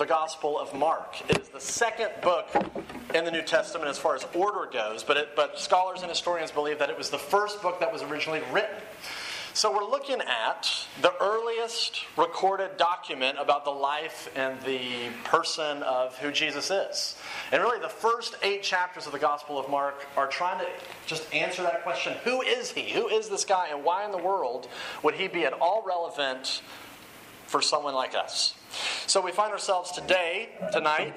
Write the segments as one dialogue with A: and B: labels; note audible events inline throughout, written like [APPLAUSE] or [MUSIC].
A: the Gospel of Mark. It is the second book in the New Testament as far as order goes, but, it, but scholars and historians believe that it was the first book that was originally written. So we're looking at the earliest recorded document about the life and the person of who Jesus is. And really, the first eight chapters of the Gospel of Mark are trying to just answer that question who is he? Who is this guy? And why in the world would he be at all relevant for someone like us? So we find ourselves today, tonight,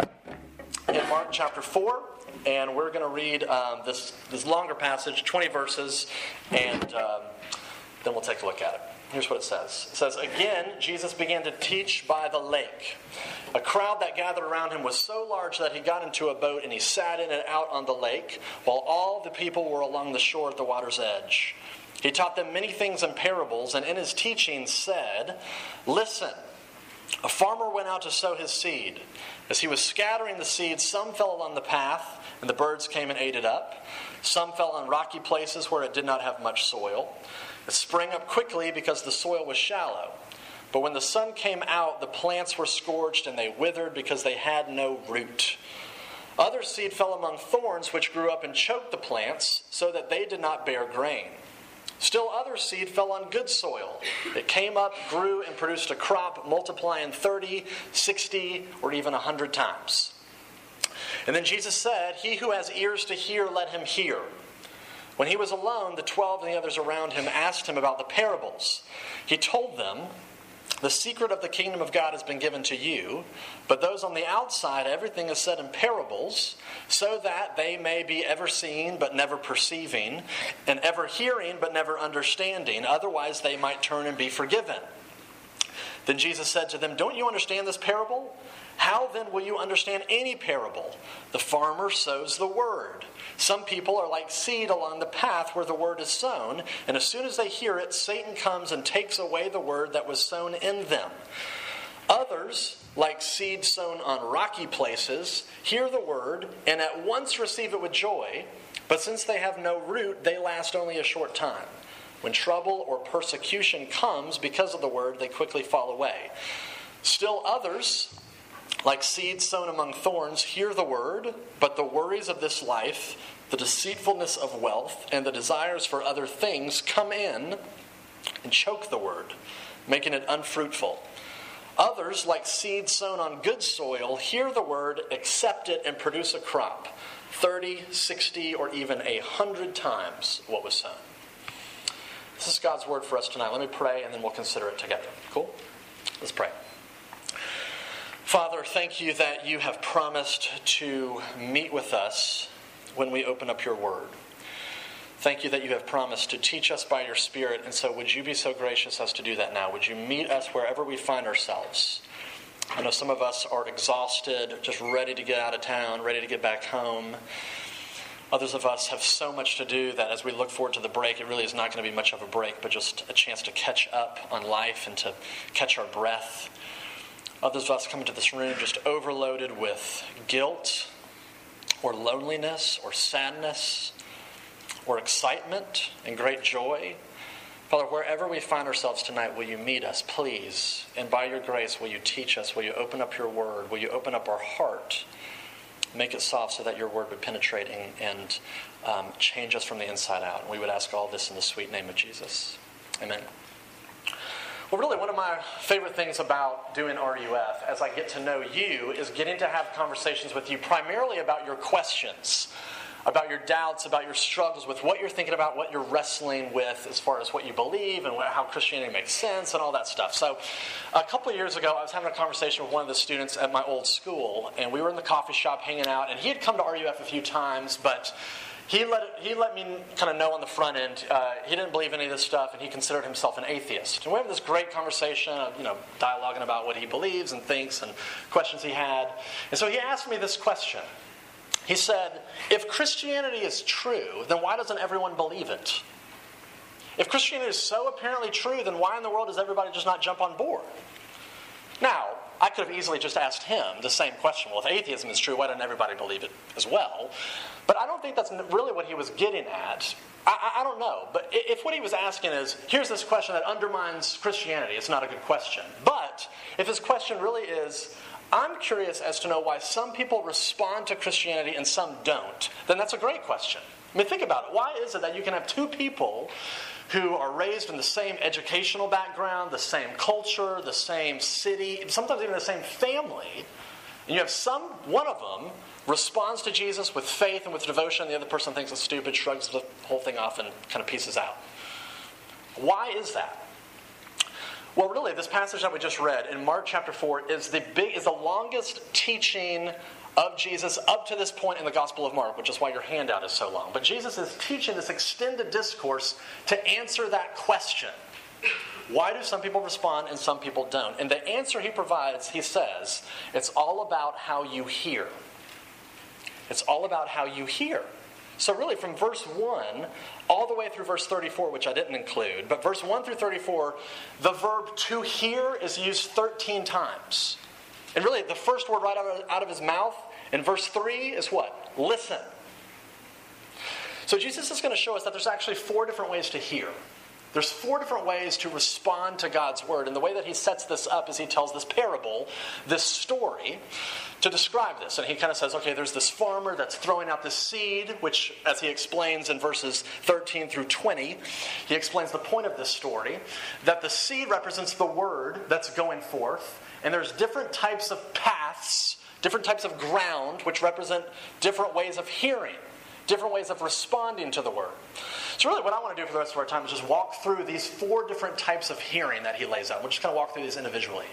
A: in Mark chapter 4 and we're going to read um, this, this longer passage, 20 verses, and um, then we'll take a look at it. Here's what it says It says, Again, Jesus began to teach by the lake. A crowd that gathered around him was so large that he got into a boat and he sat in it out on the lake, while all the people were along the shore at the water's edge. He taught them many things in parables, and in his teaching said, Listen, a farmer went out to sow his seed. As he was scattering the seed, some fell along the path, and the birds came and ate it up. Some fell on rocky places where it did not have much soil. It sprang up quickly because the soil was shallow. But when the sun came out, the plants were scorched and they withered because they had no root. Other seed fell among thorns, which grew up and choked the plants, so that they did not bear grain. Still, other seed fell on good soil. It came up, grew, and produced a crop, multiplying 30, 60, or even 100 times. And then Jesus said, He who has ears to hear, let him hear. When he was alone, the twelve and the others around him asked him about the parables. He told them, The secret of the kingdom of God has been given to you, but those on the outside, everything is said in parables, so that they may be ever seeing but never perceiving, and ever hearing but never understanding. Otherwise, they might turn and be forgiven. Then Jesus said to them, Don't you understand this parable? How then will you understand any parable? The farmer sows the word. Some people are like seed along the path where the word is sown, and as soon as they hear it, Satan comes and takes away the word that was sown in them. Others, like seed sown on rocky places, hear the word and at once receive it with joy, but since they have no root, they last only a short time. When trouble or persecution comes because of the word, they quickly fall away. Still others, like seeds sown among thorns, hear the word, but the worries of this life, the deceitfulness of wealth, and the desires for other things come in and choke the word, making it unfruitful. Others, like seeds sown on good soil, hear the word, accept it, and produce a crop 30, 60, or even a hundred times what was sown. This is God's word for us tonight. Let me pray and then we'll consider it together. Cool? Let's pray. Father, thank you that you have promised to meet with us when we open up your word. Thank you that you have promised to teach us by your Spirit, and so would you be so gracious as to do that now? Would you meet us wherever we find ourselves? I know some of us are exhausted, just ready to get out of town, ready to get back home. Others of us have so much to do that as we look forward to the break, it really is not going to be much of a break, but just a chance to catch up on life and to catch our breath. Others of us come into this room just overloaded with guilt or loneliness or sadness or excitement and great joy. Father, wherever we find ourselves tonight, will you meet us, please? And by your grace, will you teach us? Will you open up your word? Will you open up our heart? Make it soft so that your word would penetrate and, and um, change us from the inside out. And we would ask all this in the sweet name of Jesus. Amen. Well, really, one of my favorite things about doing RUF as I get to know you is getting to have conversations with you primarily about your questions, about your doubts, about your struggles with what you're thinking about, what you're wrestling with as far as what you believe and how Christianity makes sense and all that stuff. So, a couple of years ago, I was having a conversation with one of the students at my old school, and we were in the coffee shop hanging out, and he had come to RUF a few times, but he let, he let me kind of know on the front end uh, he didn't believe any of this stuff and he considered himself an atheist. And we have this great conversation of, you know, dialoguing about what he believes and thinks and questions he had. And so he asked me this question. He said, If Christianity is true, then why doesn't everyone believe it? If Christianity is so apparently true, then why in the world does everybody just not jump on board? Now, I could have easily just asked him the same question. Well, if atheism is true, why doesn't everybody believe it as well? But I don't think that's really what he was getting at. I, I, don't know. But if what he was asking is, here's this question that undermines Christianity, it's not a good question. But if his question really is, I'm curious as to know why some people respond to Christianity and some don't, then that's a great question. I mean, think about it. Why is it that you can have two people who are raised in the same educational background, the same culture, the same city, sometimes even the same family, and you have some, one of them responds to Jesus with faith and with devotion, and the other person thinks it's stupid, shrugs the whole thing off, and kind of pieces out. Why is that? Well, really, this passage that we just read in Mark chapter 4 is the, big, is the longest teaching of Jesus up to this point in the Gospel of Mark, which is why your handout is so long. But Jesus is teaching this extended discourse to answer that question. Why do some people respond and some people don't? And the answer he provides, he says, it's all about how you hear. It's all about how you hear. So, really, from verse 1 all the way through verse 34, which I didn't include, but verse 1 through 34, the verb to hear is used 13 times. And really, the first word right out of his mouth in verse 3 is what? Listen. So, Jesus is going to show us that there's actually four different ways to hear. There's four different ways to respond to God's word. And the way that he sets this up is he tells this parable, this story, to describe this. And he kind of says, okay, there's this farmer that's throwing out this seed, which, as he explains in verses 13 through 20, he explains the point of this story that the seed represents the word that's going forth. And there's different types of paths, different types of ground, which represent different ways of hearing different ways of responding to the word. So, really, what I want to do for the rest of our time is just walk through these four different types of hearing that he lays out. We'll just kind of walk through these individually.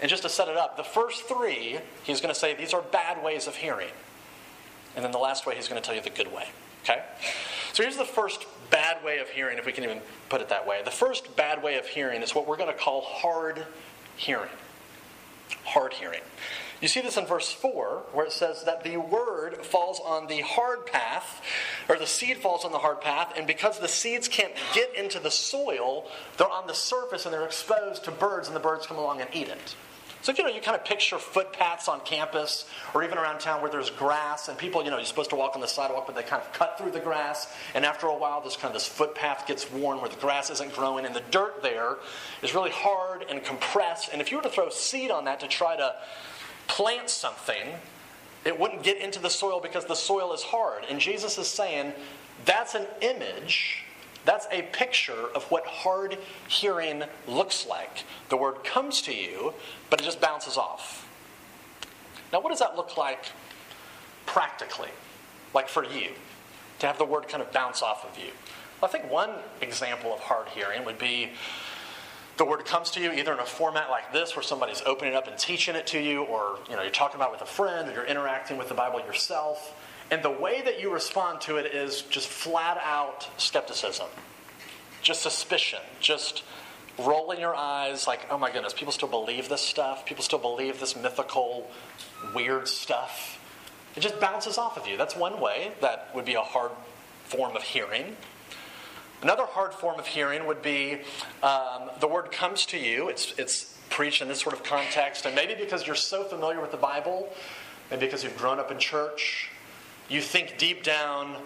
A: And just to set it up, the first three, he's going to say these are bad ways of hearing. And then the last way, he's going to tell you the good way. Okay? So, here's the first bad way of hearing, if we can even put it that way. The first bad way of hearing is what we're going to call hard hearing. Hard hearing. You see this in verse 4, where it says that the word falls on the hard path, or the seed falls on the hard path, and because the seeds can't get into the soil, they're on the surface and they're exposed to birds, and the birds come along and eat it. So, if you know, you kind of picture footpaths on campus or even around town where there's grass and people, you know, you're supposed to walk on the sidewalk, but they kind of cut through the grass. And after a while, this kind of this footpath gets worn where the grass isn't growing and the dirt there is really hard and compressed. And if you were to throw seed on that to try to plant something, it wouldn't get into the soil because the soil is hard. And Jesus is saying that's an image, that's a picture of what hard hearing looks like. The word comes to you, but it just bounces off. Now, what does that look like practically? Like for you, to have the word kind of bounce off of you? Well, I think one example of hard hearing would be the word comes to you either in a format like this where somebody's opening it up and teaching it to you or you know you're talking about it with a friend or you're interacting with the bible yourself. And the way that you respond to it is just flat out skepticism just suspicion just rolling your eyes like oh my goodness people still believe this stuff. People still believe this mythical weird stuff. It just bounces off of you. That's one way that would be a hard form of hearing Another hard form of hearing would be um, the word comes to you. It's, it's preached in this sort of context, and maybe because you're so familiar with the Bible, maybe because you've grown up in church, you think deep down,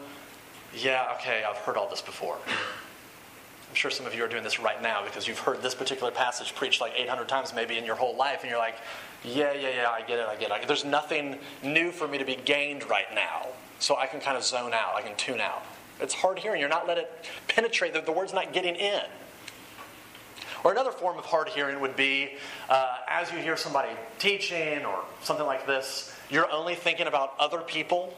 A: yeah, okay, I've heard all this before. I'm sure some of you are doing this right now because you've heard this particular passage preached like 800 times maybe in your whole life, and you're like, yeah, yeah, yeah, I get it, I get it. There's nothing new for me to be gained right now, so I can kind of zone out, I can tune out. It's hard hearing. You're not letting it penetrate, the, the word's not getting in. Or another form of hard hearing would be uh, as you hear somebody teaching or something like this, you're only thinking about other people.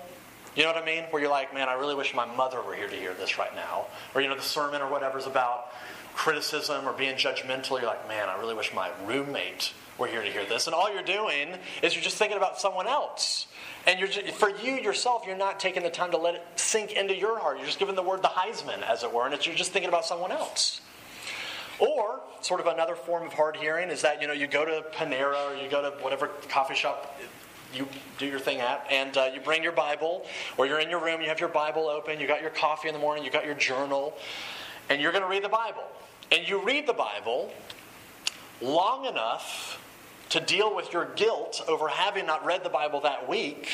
A: You know what I mean? Where you're like, man, I really wish my mother were here to hear this right now. Or, you know, the sermon or whatever is about criticism or being judgmental. You're like, man, I really wish my roommate were here to hear this. And all you're doing is you're just thinking about someone else. And just, for you yourself, you're not taking the time to let it sink into your heart. You're just giving the word the Heisman, as it were, and you're just thinking about someone else. Or, sort of another form of hard hearing is that you know you go to Panera or you go to whatever coffee shop you do your thing at, and uh, you bring your Bible, or you're in your room, you have your Bible open, you got your coffee in the morning, you got your journal, and you're going to read the Bible. And you read the Bible long enough to deal with your guilt over having not read the Bible that week.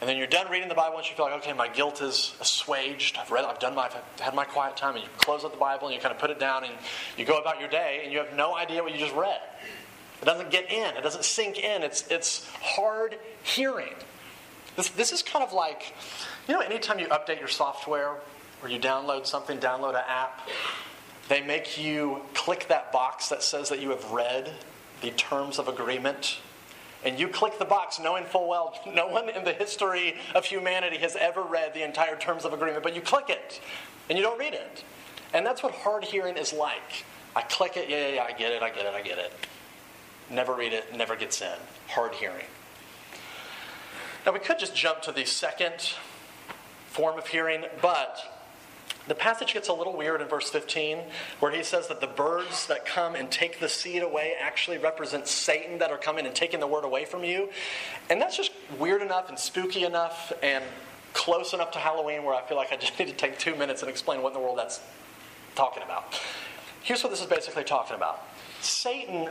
A: And then you're done reading the Bible and you feel like, okay, my guilt is assuaged. I've read, I've done my, I've had my quiet time. And you close up the Bible and you kind of put it down and you go about your day and you have no idea what you just read. It doesn't get in, it doesn't sink in. It's, it's hard hearing. This, this is kind of like, you know, anytime you update your software or you download something, download an app, they make you click that box that says that you have read the terms of agreement. And you click the box knowing full well no one in the history of humanity has ever read the entire terms of agreement, but you click it and you don't read it. And that's what hard hearing is like. I click it, yeah, yeah, yeah, I get it, I get it, I get it. Never read it, never gets in. Hard hearing. Now, we could just jump to the second form of hearing, but the passage gets a little weird in verse 15, where he says that the birds that come and take the seed away actually represent Satan that are coming and taking the word away from you. And that's just weird enough and spooky enough and close enough to Halloween where I feel like I just [LAUGHS] need to take two minutes and explain what in the world that's talking about. Here's what this is basically talking about Satan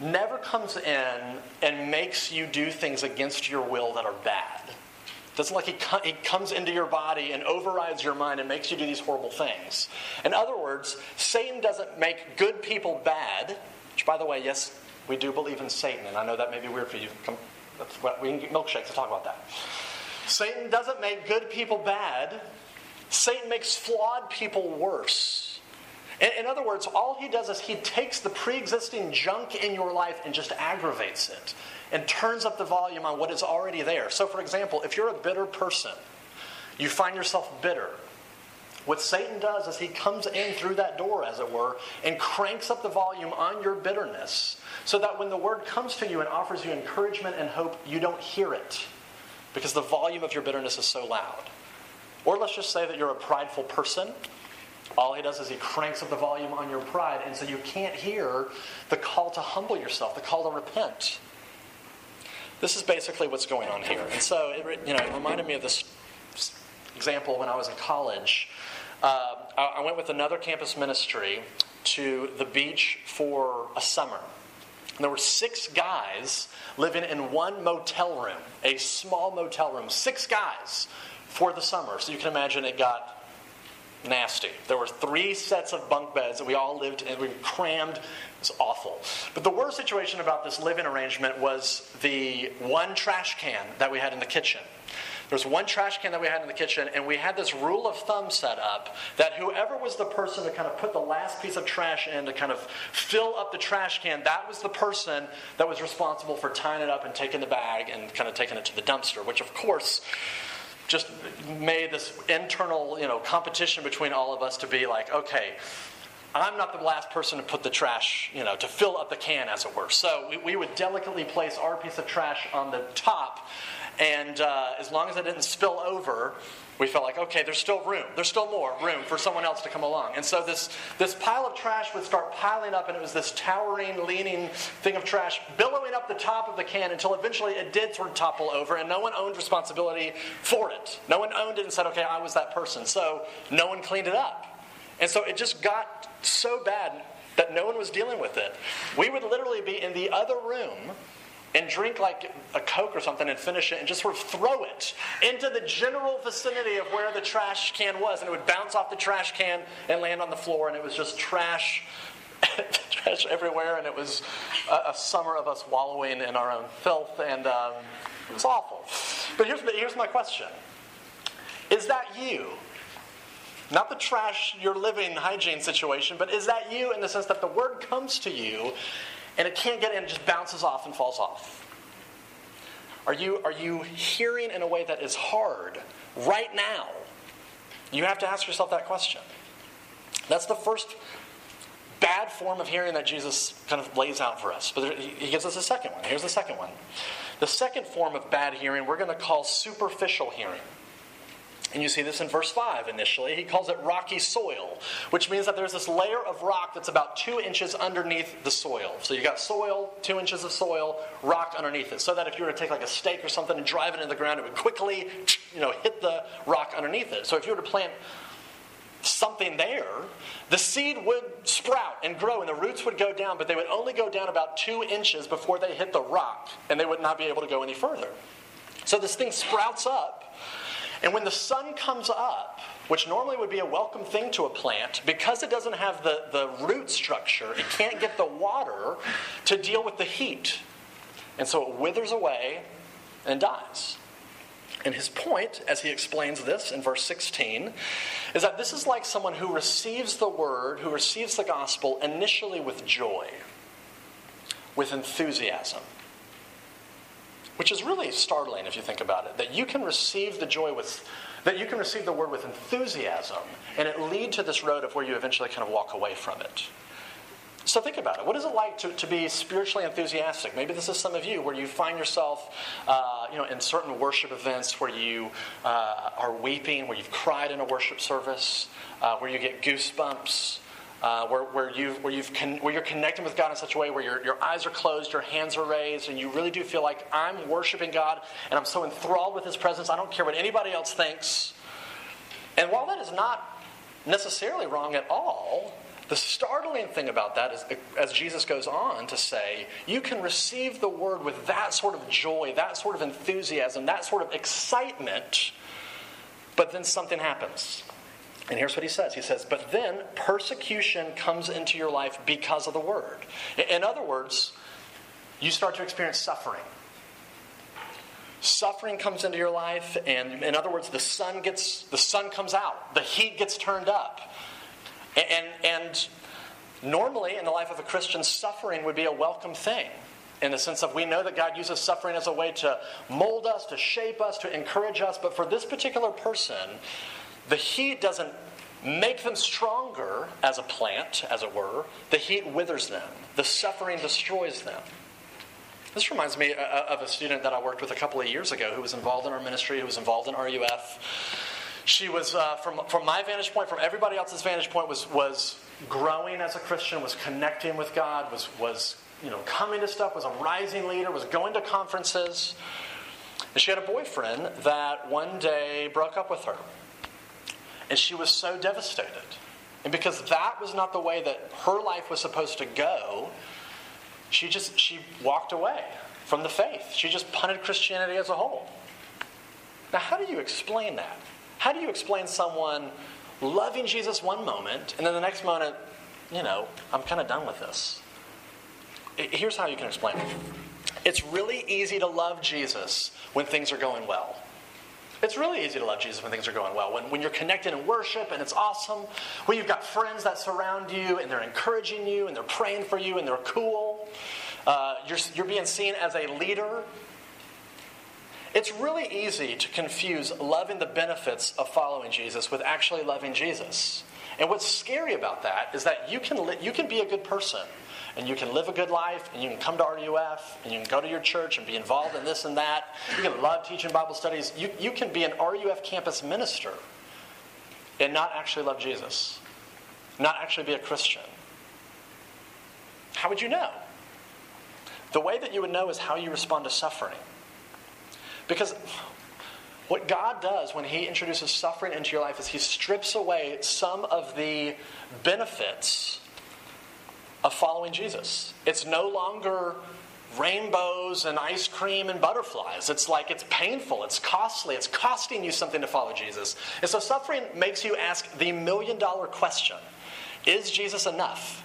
A: never comes in and makes you do things against your will that are bad. Doesn't like he, co- he comes into your body and overrides your mind and makes you do these horrible things. In other words, Satan doesn't make good people bad, which, by the way, yes, we do believe in Satan, and I know that may be weird for you. Come, we can get milkshakes to talk about that. Satan doesn't make good people bad, Satan makes flawed people worse. In, in other words, all he does is he takes the pre existing junk in your life and just aggravates it and turns up the volume on what is already there. So, for example, if you're a bitter person, you find yourself bitter. What Satan does is he comes in through that door, as it were, and cranks up the volume on your bitterness so that when the word comes to you and offers you encouragement and hope, you don't hear it because the volume of your bitterness is so loud. Or let's just say that you're a prideful person all he does is he cranks up the volume on your pride, and so you can't hear the call to humble yourself, the call to repent. This is basically what's going on here. And so, it, you know, it reminded me of this example when I was in college. Uh, I went with another campus ministry to the beach for a summer. And there were six guys living in one motel room, a small motel room, six guys for the summer. So you can imagine it got nasty. There were three sets of bunk beds that we all lived in. We were crammed. It was awful. But the worst situation about this living arrangement was the one trash can that we had in the kitchen. There was one trash can that we had in the kitchen, and we had this rule of thumb set up that whoever was the person to kind of put the last piece of trash in to kind of fill up the trash can, that was the person that was responsible for tying it up and taking the bag and kind of taking it to the dumpster, which of course just made this internal, you know, competition between all of us to be like, okay, I'm not the last person to put the trash, you know, to fill up the can, as it were. So we, we would delicately place our piece of trash on the top, and uh, as long as it didn't spill over, we felt like, okay, there's still room. There's still more room for someone else to come along. And so this, this pile of trash would start piling up, and it was this towering, leaning thing of trash billowing up the top of the can until eventually it did sort of topple over, and no one owned responsibility for it. No one owned it and said, okay, I was that person. So no one cleaned it up. And so it just got so bad that no one was dealing with it. We would literally be in the other room and drink like a Coke or something and finish it and just sort of throw it into the general vicinity of where the trash can was. And it would bounce off the trash can and land on the floor, and it was just trash. [LAUGHS] trash everywhere, and it was a, a, summer of us wallowing in our own filth, and um, it was awful. But here's, here's my question Is that you? Not the trash, your living hygiene situation, but is that you in the sense that the word comes to you and it can't get in, it just bounces off and falls off. Are you, are you hearing in a way that is hard right now? You have to ask yourself that question. That's the first bad form of hearing that Jesus kind of lays out for us. But he gives us a second one. Here's the second one. The second form of bad hearing we're going to call superficial hearing. And you see this in verse 5 initially. He calls it rocky soil, which means that there's this layer of rock that's about two inches underneath the soil. So you got soil, two inches of soil, rock underneath it. So that if you were to take like a stake or something and drive it into the ground, it would quickly, [TSK] you know, hit the rock underneath it. So if you were to plant something there, the seed would sprout and grow and the roots would go down, but they would only go down about two inches before they hit the rock, and they would not be able to go any further. So this thing sprouts up And when the sun comes up, which normally would be a welcome thing to a plant, because it doesn't have the, the root structure, it can't get the water to deal with the heat. And so it withers away and dies. And his point, as he explains this in verse 16, is that this is like someone who receives the word, who receives the gospel initially with joy, with enthusiasm. Which is really startling if you think about it. That you can receive the joy with, that you can receive the word with enthusiasm, and it lead to this road of where you eventually kind of walk away from it. So think about it. What is it like to, to be spiritually enthusiastic? Maybe this is some of you where you find yourself, uh, you know, in certain worship events where you uh, are weeping, where you've cried in a worship service, uh, where you get goosebumps, uh, where, where, you've, where, you've con- where you're connecting with God in such a way where your, your eyes are closed, your hands are raised, and you really do feel like I'm worshiping God and I'm so enthralled with His presence, I don't care what anybody else thinks. And while that is not necessarily wrong at all, the startling thing about that is, as Jesus goes on to say, you can receive the word with that sort of joy, that sort of enthusiasm, that sort of excitement, but then something happens. And here's what he says He says, But then persecution comes into your life because of the word. In other words, you start to experience suffering. Suffering comes into your life, and in other words, the sun gets the sun comes out, the heat gets turned up. And, and normally in the life of a Christian, suffering would be a welcome thing in the sense of we know that God uses suffering as a way to mold us, to shape us, to encourage us. But for this particular person, the heat doesn't make them stronger as a plant, as it were. The heat withers them, the suffering destroys them. This reminds me uh, uh, of a student that I worked with a couple of years ago who was involved in our ministry, who was involved in RUF she was, uh, from, from my vantage point, from everybody else's vantage point, was, was growing as a Christian, was connecting with God, was, was you know, coming to stuff, was a rising leader, was going to conferences. And she had a boyfriend that one day broke up with her. And she was so devastated. And because that was not the way that her life was supposed to go, she just she walked away from the faith. She just punted Christianity as a whole. Now, how do you explain that? How do you explain someone loving Jesus one moment and then the next moment, you know, I'm kind of done with this? Here's how you can explain it it's really easy to love Jesus when things are going well. It's really easy to love Jesus when things are going well. When, when you're connected in worship and it's awesome. When you've got friends that surround you and they're encouraging you and they're praying for you and they're cool. Uh, you're, you're being seen as a leader it's really easy to confuse loving the benefits of following Jesus with actually loving Jesus. And what's scary about that is that you can, li- you can be a good person and you can live a good life and you can come to RUF and you can go to your church and be involved in this and that. You can love teaching Bible studies. You, you can be an RUF campus minister and not actually love Jesus, not actually be a Christian. How would you know? The way that you would know is how you respond to suffering. Because what God does when He introduces suffering into your life is He strips away some of the benefits of following Jesus. It's no longer rainbows and ice cream and butterflies. It's like it's painful, it's costly, it's costing you something to follow Jesus. And so suffering makes you ask the million dollar question Is Jesus enough?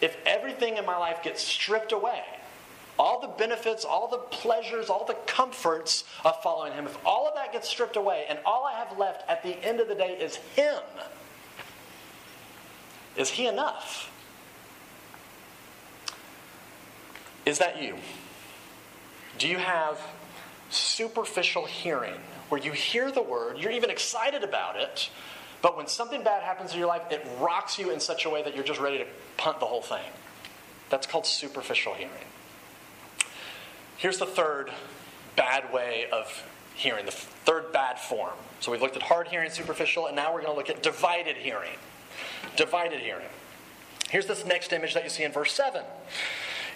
A: If everything in my life gets stripped away, all the benefits, all the pleasures, all the comforts of following Him, if all of that gets stripped away and all I have left at the end of the day is Him, is He enough? Is that you? Do you have superficial hearing where you hear the word, you're even excited about it, but when something bad happens in your life, it rocks you in such a way that you're just ready to punt the whole thing? That's called superficial hearing. Here's the third bad way of hearing, the third bad form. So we've looked at hard hearing, superficial, and now we're going to look at divided hearing. Divided hearing. Here's this next image that you see in verse 7.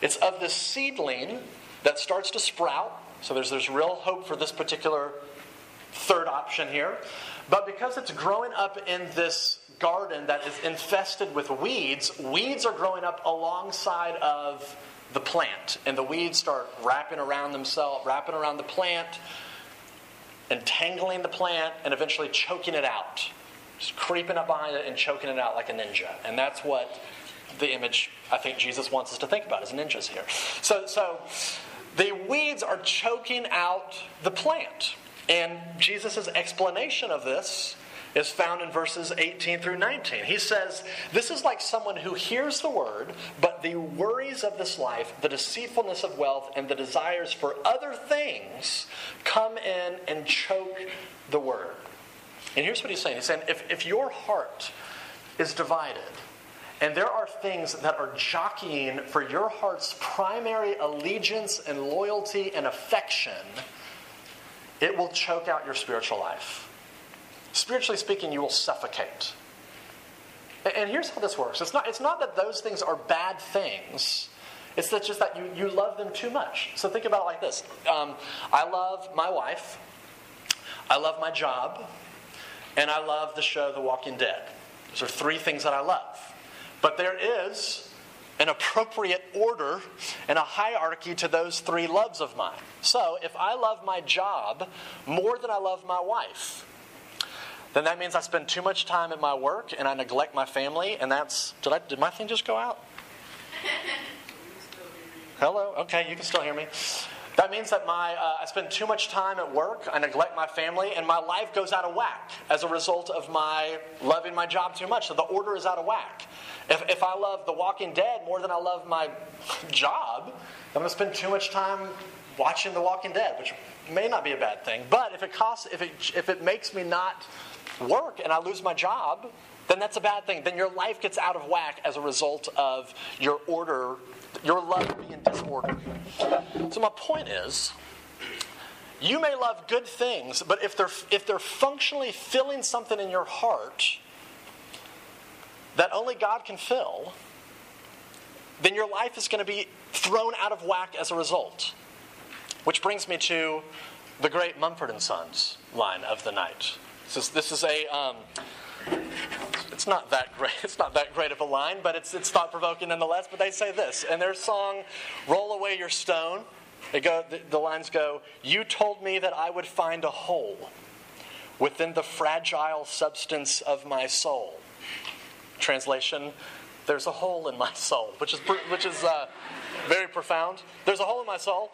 A: It's of this seedling that starts to sprout. So there's, there's real hope for this particular third option here. But because it's growing up in this garden that is infested with weeds, weeds are growing up alongside of the plant, and the weeds start wrapping around themselves, wrapping around the plant. entangling the plant, and eventually choking it out. Just creeping up behind it and choking it out like a ninja. And that's what the image I think Jesus wants us to think about as ninjas here. So, so the weeds are choking out the plant. And Jesus' explanation of this is found in verses 18 through 19. He says, This is like someone who hears the word, but the worries of this life, the deceitfulness of wealth, and the desires for other things come in and choke the word. And here's what he's saying He's saying, if, if your heart is divided, and there are things that are jockeying for your heart's primary allegiance and loyalty and affection, it will choke out your spiritual life spiritually speaking, you will suffocate. And here's how this works it's not, it's not that those things are bad things. It's that just that you, you love them too much. So think about it like this um, I love my wife, I love my job, and I love the show The Walking Dead. Those are three things that I love. But there is an appropriate order and a hierarchy to those three loves of mine. So if I love my job more than I love my wife, then that means I spend too much time at my work and I neglect my family, and that's. Did, I, did my thing just go out? [LAUGHS] Hello? Okay, you can still hear me. That means that my, uh, I spend too much time at work, I neglect my family, and my life goes out of whack as a result of my loving my job too much. So the order is out of whack. If, if I love The Walking Dead more than I love my job, I'm going to spend too much time watching The Walking Dead, which may not be a bad thing. But if it costs, if it, if it makes me not work and I lose my job, then that's a bad thing. Then your life gets out of whack as a result of your order, your love being disordered. So my point is, you may love good things, but if they're if they're functionally filling something in your heart that only God can fill, then your life is going to be thrown out of whack as a result. Which brings me to the great Mumford and Sons line of the night. This is, this is a. Um, it's not that great. [LAUGHS] It's not that great of a line, but it's it's thought provoking nonetheless. But they say this in their song, "Roll Away Your Stone." They go. The, the lines go. You told me that I would find a hole within the fragile substance of my soul. Translation: There's a hole in my soul, which is which is uh, very profound. There's a hole in my soul.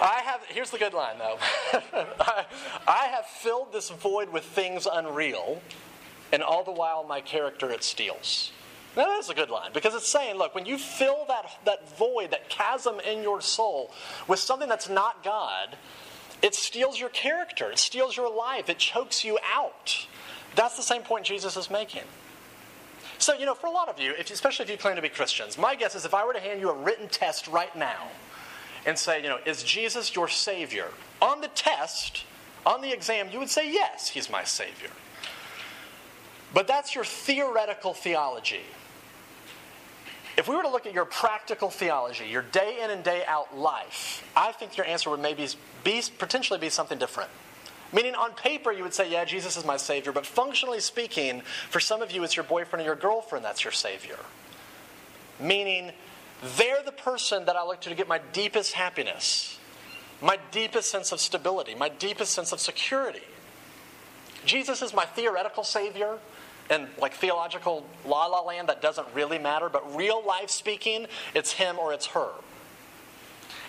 A: I have, here's the good line though. [LAUGHS] I, I have filled this void with things unreal, and all the while my character it steals. Now, that's a good line because it's saying, look, when you fill that, that void, that chasm in your soul with something that's not God, it steals your character, it steals your life, it chokes you out. That's the same point Jesus is making. So, you know, for a lot of you, if, especially if you claim to be Christians, my guess is if I were to hand you a written test right now and say, you know, is Jesus your Savior? On the test, on the exam, you would say, yes, He's my Savior. But that's your theoretical theology. If we were to look at your practical theology, your day in and day out life, I think your answer would maybe be potentially be something different. Meaning, on paper, you would say, Yeah, Jesus is my Savior, but functionally speaking, for some of you, it's your boyfriend or your girlfriend that's your Savior. Meaning, they're the person that I look to to get my deepest happiness, my deepest sense of stability, my deepest sense of security. Jesus is my theoretical Savior, and like theological la la land that doesn't really matter, but real life speaking, it's him or it's her.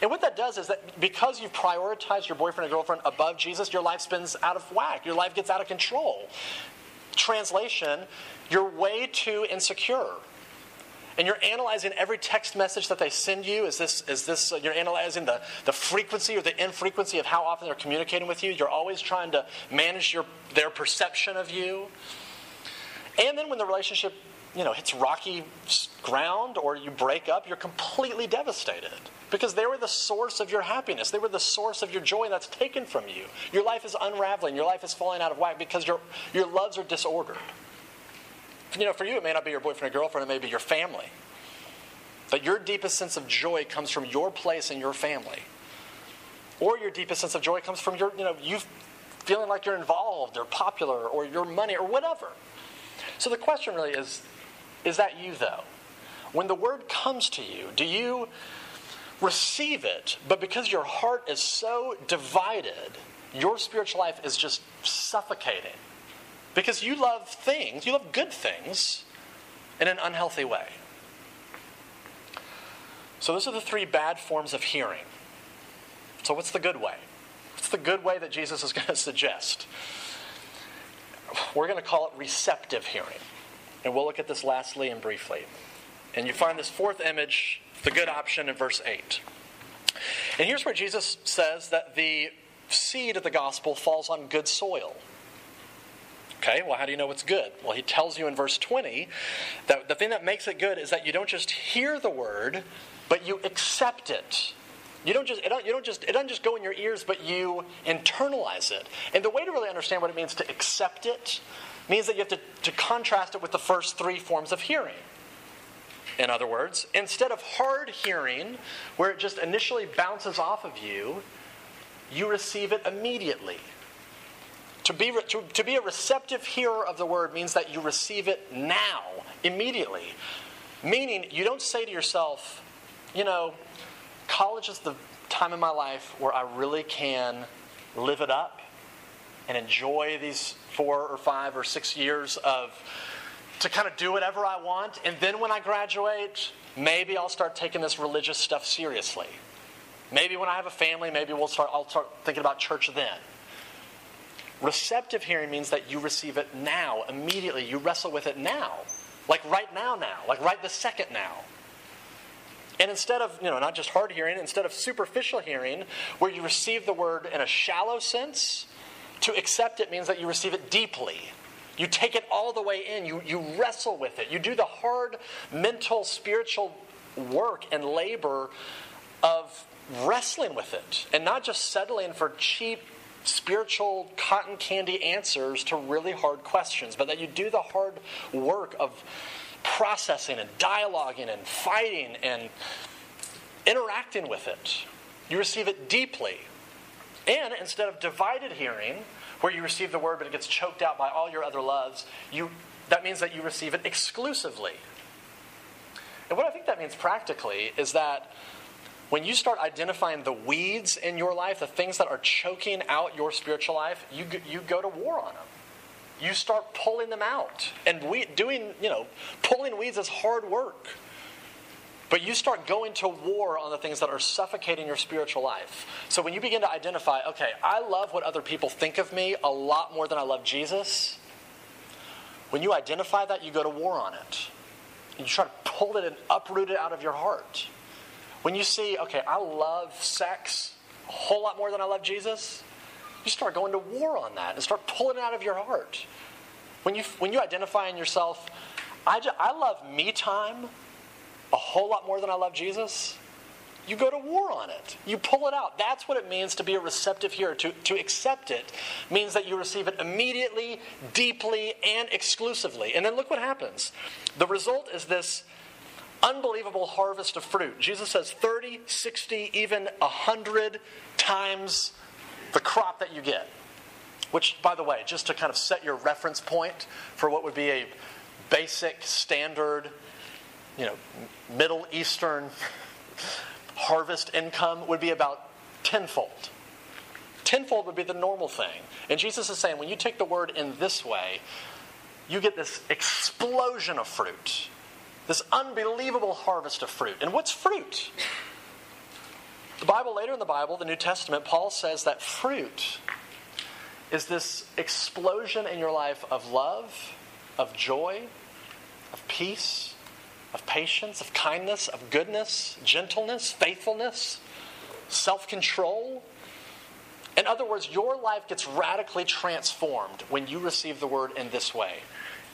A: And what that does is that because you've prioritized your boyfriend or girlfriend above Jesus, your life spins out of whack. Your life gets out of control. Translation, you're way too insecure. And you're analyzing every text message that they send you. Is this, is this, uh, you're analyzing the, the frequency or the infrequency of how often they're communicating with you. You're always trying to manage your, their perception of you. And then when the relationship you know, hits rocky ground or you break up, you're completely devastated because they were the source of your happiness. They were the source of your joy, that's taken from you. Your life is unraveling. Your life is falling out of whack because your, your loves are disordered. You know, for you, it may not be your boyfriend or girlfriend, it may be your family. But your deepest sense of joy comes from your place in your family. Or your deepest sense of joy comes from your, you know, you feeling like you're involved or popular or your money or whatever. So the question really is is that you, though? When the word comes to you, do you receive it, but because your heart is so divided, your spiritual life is just suffocating because you love things, you love good things in an unhealthy way. So, those are the three bad forms of hearing. So, what's the good way? What's the good way that Jesus is going [LAUGHS] to suggest? We're going to call it receptive hearing. And we'll look at this lastly and briefly. And you find this fourth image, the good option, in verse 8. And here's where Jesus says that the seed of the gospel falls on good soil. Okay, well, how do you know it's good? Well, he tells you in verse 20 that the thing that makes it good is that you don't just hear the word, but you accept it. You don't just it don't, you don't just it doesn't just go in your ears, but you internalize it. And the way to really understand what it means to accept it means that you have to, to contrast it with the first three forms of hearing. In other words, instead of hard hearing, where it just initially bounces off of you, you receive it immediately. To be, to, to be a receptive hearer of the word means that you receive it now, immediately. Meaning, you don't say to yourself, you know, college is the time in my life where I really can live it up and enjoy these four or five or six years of to kind of do whatever I want. And then when I graduate, maybe I'll start taking this religious stuff seriously. Maybe when I have a family, maybe we'll start, I'll start thinking about church then. Receptive hearing means that you receive it now, immediately. You wrestle with it now. Like right now, now. Like right this second now. And instead of, you know, not just hard hearing, instead of superficial hearing, where you receive the word in a shallow sense, to accept it means that you receive it deeply. You take it all the way in. You, you wrestle with it. You do the hard mental, spiritual work and labor of wrestling with it and not just settling for cheap spiritual cotton candy answers to really hard questions, but that you do the hard work of processing and dialoguing and fighting and interacting with it. You receive it deeply. And instead of divided hearing, where you receive the word but it gets choked out by all your other loves, you, that means that you receive it exclusively. And what I think that means practically is that when you start identifying the weeds in your life, the things that are choking out your spiritual life, you, you go to war on them. You start pulling them out. And we, doing, you know, pulling weeds is hard work. But you start going to war on the things that are suffocating your spiritual life. So when you begin to identify, okay, I love what other people think of me a lot more than I love Jesus, when you identify that, you go to war on it. And you try to pull it and uproot it out of your heart. When you see, okay, I love sex a whole lot more than I love Jesus, you start going to war on that and start pulling it out of your heart. When you, when you identify in yourself, I, just, I love me time a whole lot more than I love Jesus, you go to war on it. You pull it out. That's what it means to be a receptive hearer. To, to accept it means that you receive it immediately, deeply, and exclusively. And then look what happens. The result is this unbelievable harvest of fruit. Jesus says 30, 60, even 100 times the crop that you get. Which, by the way, just to kind of set your reference point for what would be a basic, standard you know, Middle Eastern [LAUGHS] harvest income would be about tenfold. Tenfold would be the normal thing. And Jesus is saying when you take the word in this way, you get this explosion of fruit, this unbelievable harvest of fruit. And what's fruit? The Bible, later in the Bible, the New Testament, Paul says that fruit is this explosion in your life of love, of joy, of peace, of patience, of kindness, of goodness, gentleness, faithfulness, self control. In other words, your life gets radically transformed when you receive the word in this way.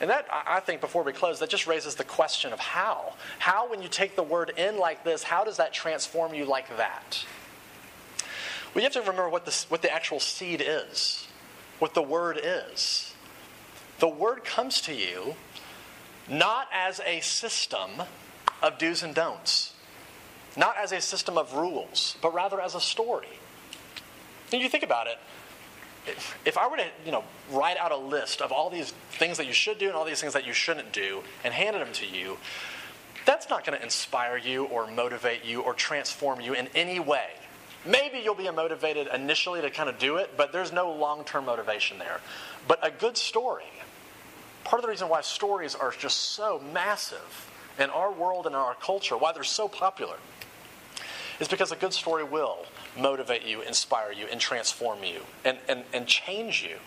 A: And that, I think, before we close, that just raises the question of how. How, when you take the word in like this, how does that transform you like that? Well, you have to remember what, this, what the actual seed is, what the word is. The word comes to you not as a system of do's and don'ts, not as a system of rules, but rather as a story. And you think about it, if I were to, you know, write out a list of all these things that you should do and all these things that you shouldn't do and handed them to you, that's not going to inspire you or motivate you or transform you in any way. Maybe you'll be motivated initially to kind of do it, but there's no long term motivation there. But a good story, part of the reason why stories are just so massive in our world and our culture, why they're so popular, is because a good story will motivate you, inspire you, and transform you, and, and, and change you.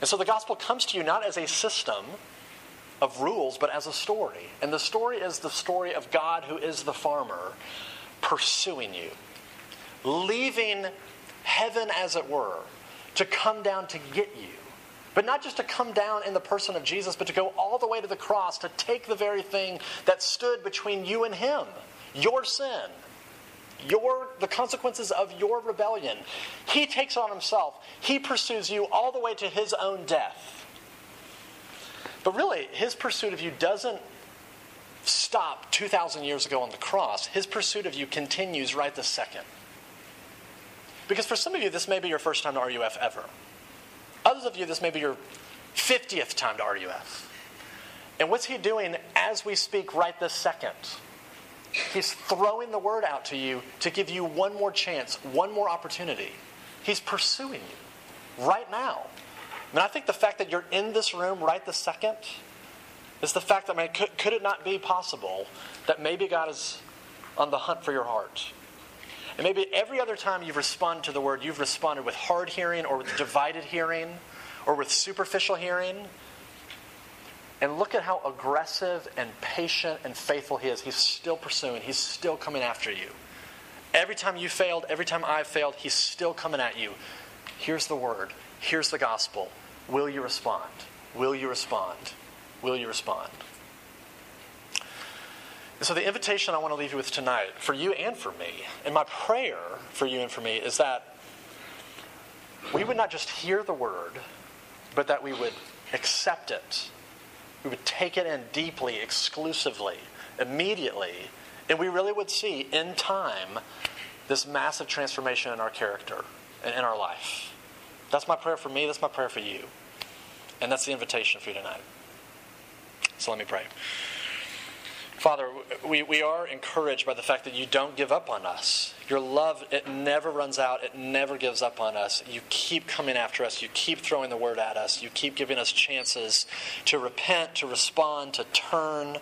A: And so the gospel comes to you not as a system of rules, but as a story. And the story is the story of God, who is the farmer, pursuing you leaving heaven, as it were, to come down to get you. But not just to come down in the person of Jesus, but to go all the way to the cross to take the very thing that stood between you and Him your sin, your, the consequences of your rebellion. He takes on Himself, He pursues you all the way to His own death. But really, His pursuit of you doesn't stop 2,000 years ago on the cross, His pursuit of you continues right this second. Because for some of you, this may be your first time to RUF ever. Others of you, this may be your 50th time to RUF. And what's he doing as we speak right this second? He's throwing the word out to you to give you one more chance, one more opportunity. He's pursuing you right now. And I think the fact that you're in this room right this second is the fact that, man, could, could it not be possible that maybe God is on the hunt for your heart? And maybe every other time you've responded to the word, you've responded with hard hearing or with divided hearing or with superficial hearing. And look at how aggressive and patient and faithful he is. He's still pursuing, he's still coming after you. Every time you failed, every time I've failed, he's still coming at you. Here's the word, here's the gospel. Will you respond? Will you respond? Will you respond? And so, the invitation I want to leave you with tonight, for you and for me, and my prayer for you and for me, is that we would not just hear the word, but that we would accept it. We would take it in deeply, exclusively, immediately, and we really would see in time this massive transformation in our character and in our life. That's my prayer for me, that's my prayer for you. And that's the invitation for you tonight. So let me pray. Father, we, we are encouraged by the fact that you don't give up on us. Your love, it never runs out, it never gives up on us. You keep coming after us, you keep throwing the word at us, you keep giving us chances to repent, to respond, to turn.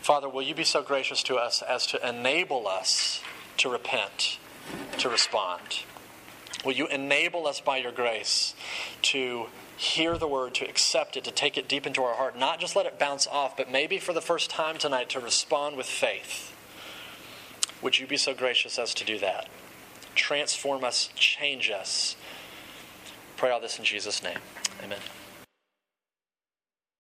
A: Father, will you be so gracious to us as to enable us to repent, to respond? Will you enable us by your grace to hear the word, to accept it, to take it deep into our heart, not just let it bounce off, but maybe for the first time tonight to respond with faith. Would you be so gracious as to do that? Transform us, change us. Pray all this in Jesus' name. Amen.